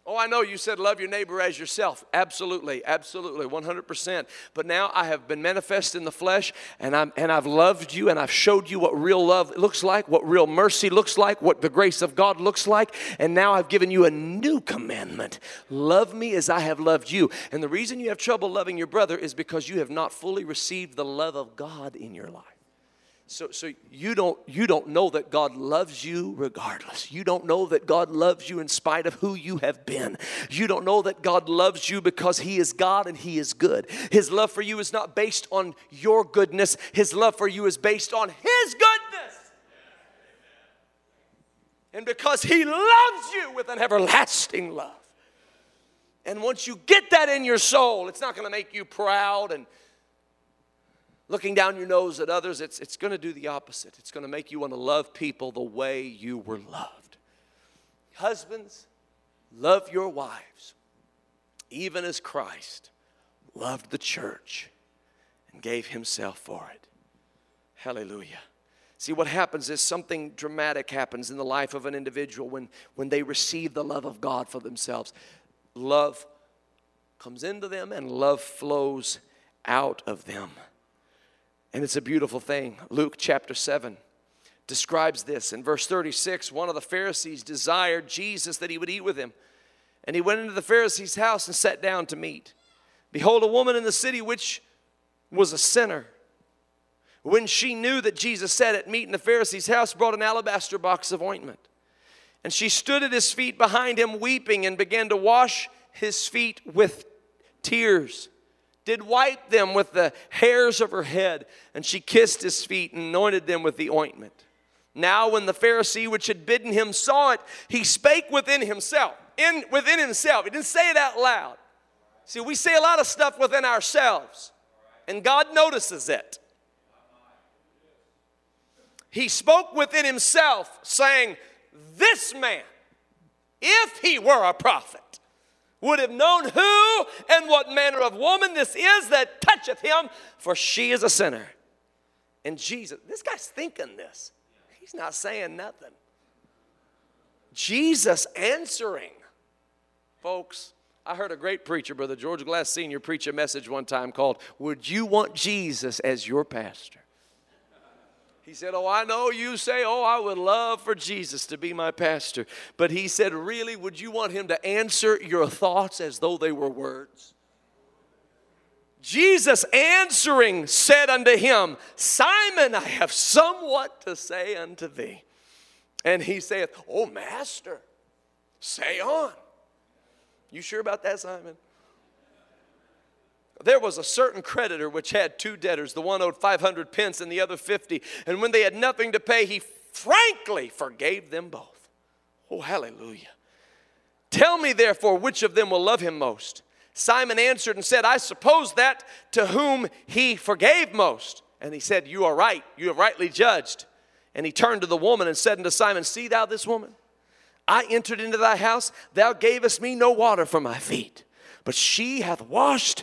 Oh, I know you said love your neighbor as yourself. Absolutely, absolutely, 100%. But now I have been manifest in the flesh and, I'm, and I've loved you and I've showed you what real love looks like, what real mercy looks like, what the grace of God looks like. And now I've given you a new commandment love me as I have loved you. And the reason you have trouble loving your brother is because you have not fully received the love of God in your life. So, so you don't you don't know that God loves you regardless. You don't know that God loves you in spite of who you have been. You don't know that God loves you because He is God and He is good. His love for you is not based on your goodness. His love for you is based on His goodness. And because He loves you with an everlasting love. And once you get that in your soul, it's not going to make you proud and looking down your nose at others, it's, it's going to do the opposite. It's going to make you want to love people the way you were loved. Husbands, love your wives, even as Christ loved the church and gave himself for it. Hallelujah. See, what happens is something dramatic happens in the life of an individual when, when they receive the love of God for themselves. Love comes into them and love flows out of them. And it's a beautiful thing. Luke chapter 7 describes this. In verse 36, one of the Pharisees desired Jesus that he would eat with him. And he went into the Pharisee's house and sat down to meat. Behold, a woman in the city which was a sinner. When she knew that Jesus sat at meat in the Pharisee's house, brought an alabaster box of ointment. And she stood at his feet behind him, weeping, and began to wash his feet with tears did wipe them with the hairs of her head, and she kissed his feet and anointed them with the ointment. Now, when the Pharisee which had bidden him saw it, he spake within himself. In within himself. He didn't say it out loud. See, we say a lot of stuff within ourselves, and God notices it. He spoke within himself, saying, This man, if he were a prophet, would have known who and what manner of woman this is that toucheth him, for she is a sinner. And Jesus, this guy's thinking this. He's not saying nothing. Jesus answering. Folks, I heard a great preacher, Brother George Glass Sr., preach a message one time called, Would You Want Jesus as Your Pastor? He said, Oh, I know you say, Oh, I would love for Jesus to be my pastor. But he said, Really, would you want him to answer your thoughts as though they were words? Jesus answering said unto him, Simon, I have somewhat to say unto thee. And he saith, Oh, Master, say on. You sure about that, Simon? There was a certain creditor which had two debtors. The one owed 500 pence and the other 50. And when they had nothing to pay, he frankly forgave them both. Oh, hallelujah. Tell me, therefore, which of them will love him most? Simon answered and said, I suppose that to whom he forgave most. And he said, You are right. You have rightly judged. And he turned to the woman and said unto Simon, See thou this woman? I entered into thy house. Thou gavest me no water for my feet, but she hath washed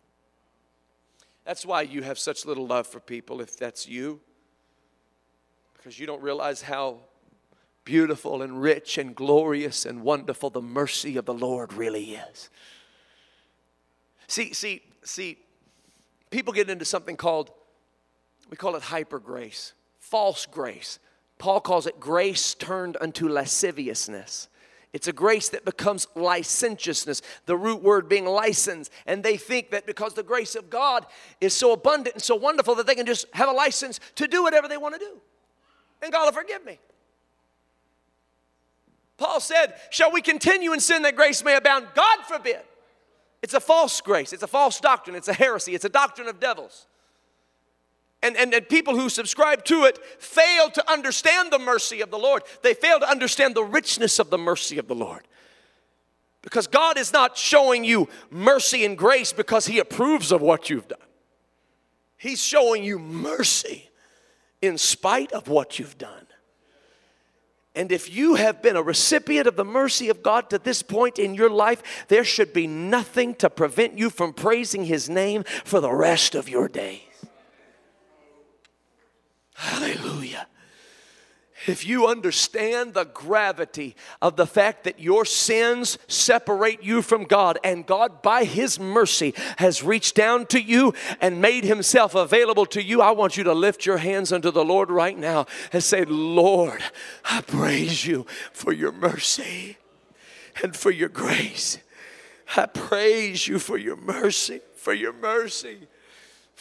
That's why you have such little love for people, if that's you, because you don't realize how beautiful and rich and glorious and wonderful the mercy of the Lord really is. See, see, see, people get into something called, we call it hyper grace, false grace. Paul calls it grace turned unto lasciviousness. It's a grace that becomes licentiousness, the root word being license. And they think that because the grace of God is so abundant and so wonderful that they can just have a license to do whatever they want to do. And God will forgive me. Paul said, Shall we continue in sin that grace may abound? God forbid. It's a false grace, it's a false doctrine, it's a heresy, it's a doctrine of devils. And, and, and people who subscribe to it fail to understand the mercy of the Lord. They fail to understand the richness of the mercy of the Lord. Because God is not showing you mercy and grace because He approves of what you've done. He's showing you mercy in spite of what you've done. And if you have been a recipient of the mercy of God to this point in your life, there should be nothing to prevent you from praising His name for the rest of your days. Hallelujah. If you understand the gravity of the fact that your sins separate you from God, and God, by His mercy, has reached down to you and made Himself available to you, I want you to lift your hands unto the Lord right now and say, Lord, I praise you for your mercy and for your grace. I praise you for your mercy, for your mercy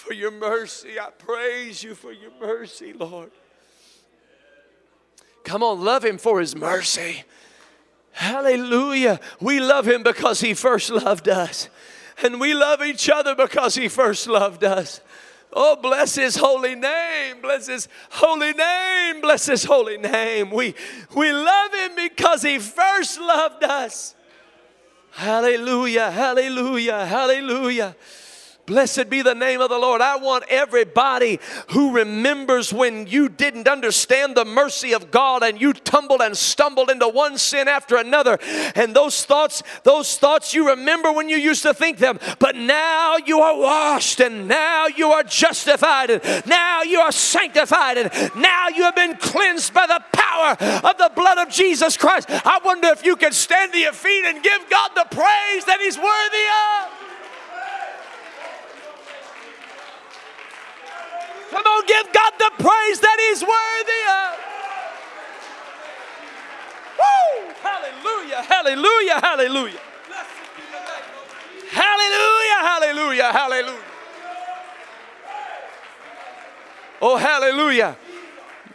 for your mercy. I praise you for your mercy, Lord. Come on, love him for his mercy. Hallelujah. We love him because he first loved us. And we love each other because he first loved us. Oh, bless his holy name. Bless his holy name. Bless his holy name. We, we love him because he first loved us. Hallelujah. Hallelujah. Hallelujah. Blessed be the name of the Lord. I want everybody who remembers when you didn't understand the mercy of God and you tumbled and stumbled into one sin after another. And those thoughts, those thoughts you remember when you used to think them, but now you are washed and now you are justified and now you are sanctified and now you have been cleansed by the power of the blood of Jesus Christ. I wonder if you can stand to your feet and give God the praise that He's worthy of. Come on, give God the praise that He's worthy of. Woo! Hallelujah, hallelujah, hallelujah. Hallelujah, hallelujah, hallelujah. Oh, hallelujah.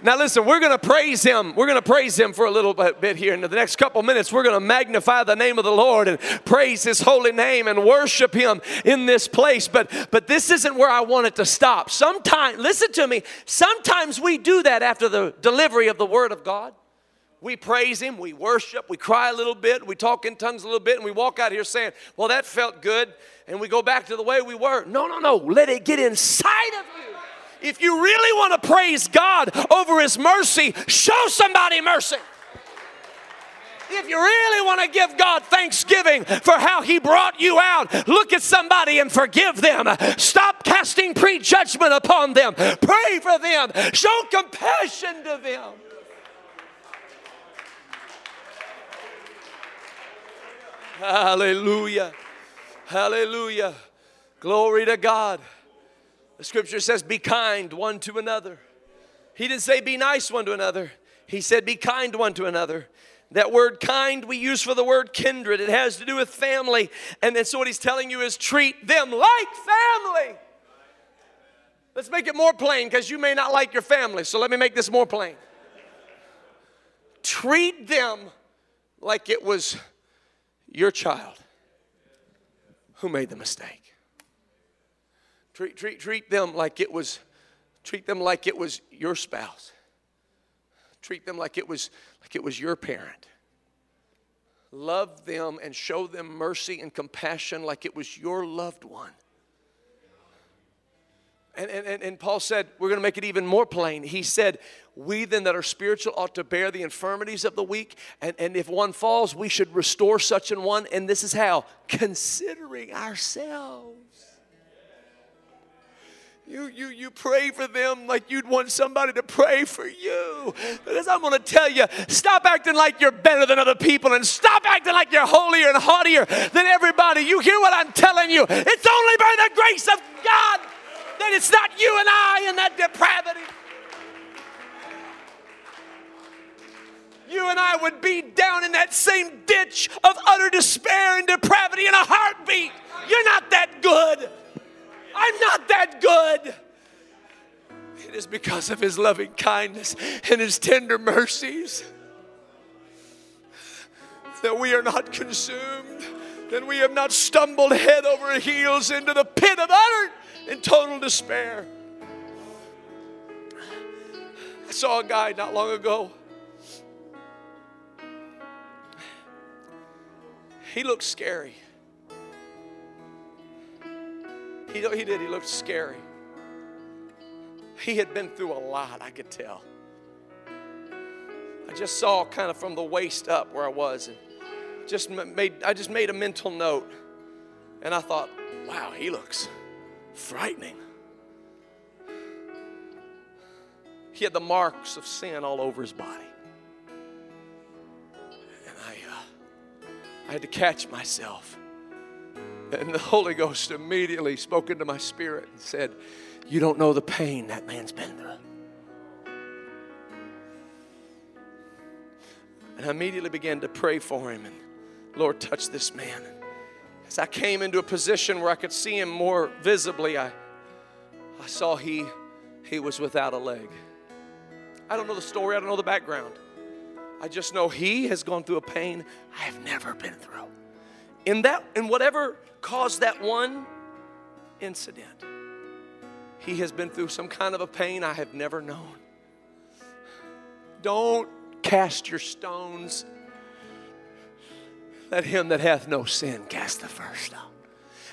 Now, listen, we're going to praise him. We're going to praise him for a little bit here. In the next couple minutes, we're going to magnify the name of the Lord and praise his holy name and worship him in this place. But, but this isn't where I want it to stop. Sometimes, listen to me, sometimes we do that after the delivery of the word of God. We praise him, we worship, we cry a little bit, we talk in tongues a little bit, and we walk out here saying, Well, that felt good, and we go back to the way we were. No, no, no. Let it get inside of you if you really want to praise God over His mercy, show somebody mercy. If you really want to give God thanksgiving for how He brought you out, look at somebody and forgive them. Stop casting prejudgment upon them. Pray for them. Show compassion to them. Hallelujah. Hallelujah. Glory to God. The scripture says, Be kind one to another. He didn't say be nice one to another, he said, Be kind one to another. That word kind we use for the word kindred. It has to do with family. And then so what he's telling you is treat them like family. Let's make it more plain because you may not like your family. So let me make this more plain. Treat them like it was your child who made the mistake. Treat, treat, treat them like it was, treat them like it was your spouse. Treat them like it was like it was your parent. love them and show them mercy and compassion like it was your loved one. And, and, and Paul said, we're going to make it even more plain. He said, We then that are spiritual ought to bear the infirmities of the weak. And, and if one falls, we should restore such an one. And this is how considering ourselves. You, you, you pray for them like you'd want somebody to pray for you. Because I'm going to tell you, stop acting like you're better than other people and stop acting like you're holier and haughtier than everybody. You hear what I'm telling you? It's only by the grace of God that it's not you and I in that depravity. You and I would be down in that same ditch of utter despair and depravity in a heartbeat. You're not that good. I'm not that good. It is because of his loving kindness and his tender mercies that we are not consumed, that we have not stumbled head over heels into the pit of utter and total despair. I saw a guy not long ago. He looked scary. He, he did, he looked scary. He had been through a lot, I could tell. I just saw kind of from the waist up where I was and just made I just made a mental note. And I thought, wow, he looks frightening. He had the marks of sin all over his body. And I, uh, I had to catch myself. And the Holy Ghost immediately spoke into my spirit and said, You don't know the pain that man's been through. And I immediately began to pray for him and, Lord, touch this man. As I came into a position where I could see him more visibly, I, I saw he, he was without a leg. I don't know the story, I don't know the background. I just know he has gone through a pain I have never been through. In that, in whatever caused that one incident, he has been through some kind of a pain I have never known. Don't cast your stones. Let him that hath no sin cast the first stone.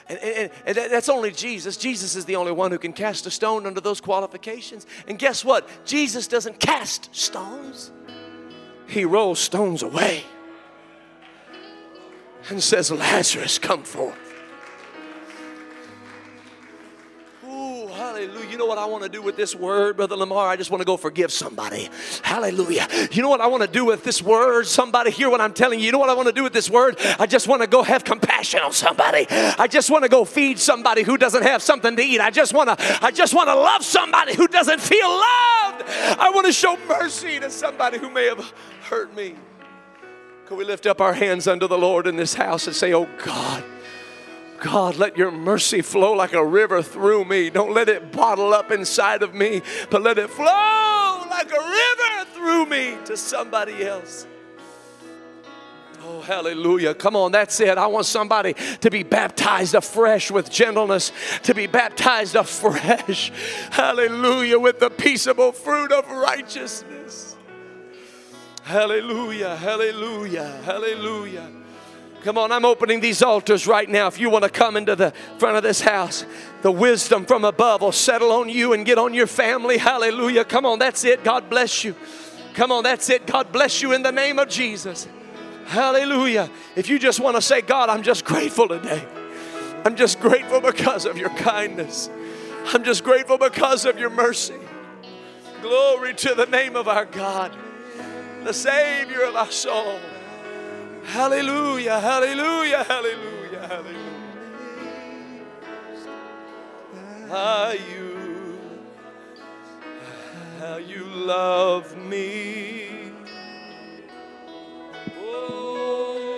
And, and, and, that's only Jesus. Jesus is the only one who can cast a stone under those qualifications. And guess what? Jesus doesn't cast stones, He rolls stones away and says, Lazarus, come forth. Hallelujah. You know what I want to do with this word, Brother Lamar? I just want to go forgive somebody. Hallelujah. You know what I want to do with this word? Somebody hear what I'm telling you. You know what I want to do with this word? I just want to go have compassion on somebody. I just want to go feed somebody who doesn't have something to eat. I just want to I just want to love somebody who doesn't feel loved. I want to show mercy to somebody who may have hurt me. Can we lift up our hands unto the Lord in this house and say, Oh God, God, let your mercy flow like a river through me. Don't let it bottle up inside of me, but let it flow like a river through me to somebody else. Oh, hallelujah. Come on, that's it. I want somebody to be baptized afresh with gentleness, to be baptized afresh, hallelujah, with the peaceable fruit of righteousness. Hallelujah, hallelujah, hallelujah. Come on, I'm opening these altars right now. If you want to come into the front of this house, the wisdom from above will settle on you and get on your family. Hallelujah. Come on, that's it. God bless you. Come on, that's it. God bless you in the name of Jesus. Hallelujah. If you just want to say, God, I'm just grateful today. I'm just grateful because of your kindness. I'm just grateful because of your mercy. Glory to the name of our God the Savior of our soul. Hallelujah, hallelujah, hallelujah, hallelujah. How you, how you love me. Oh.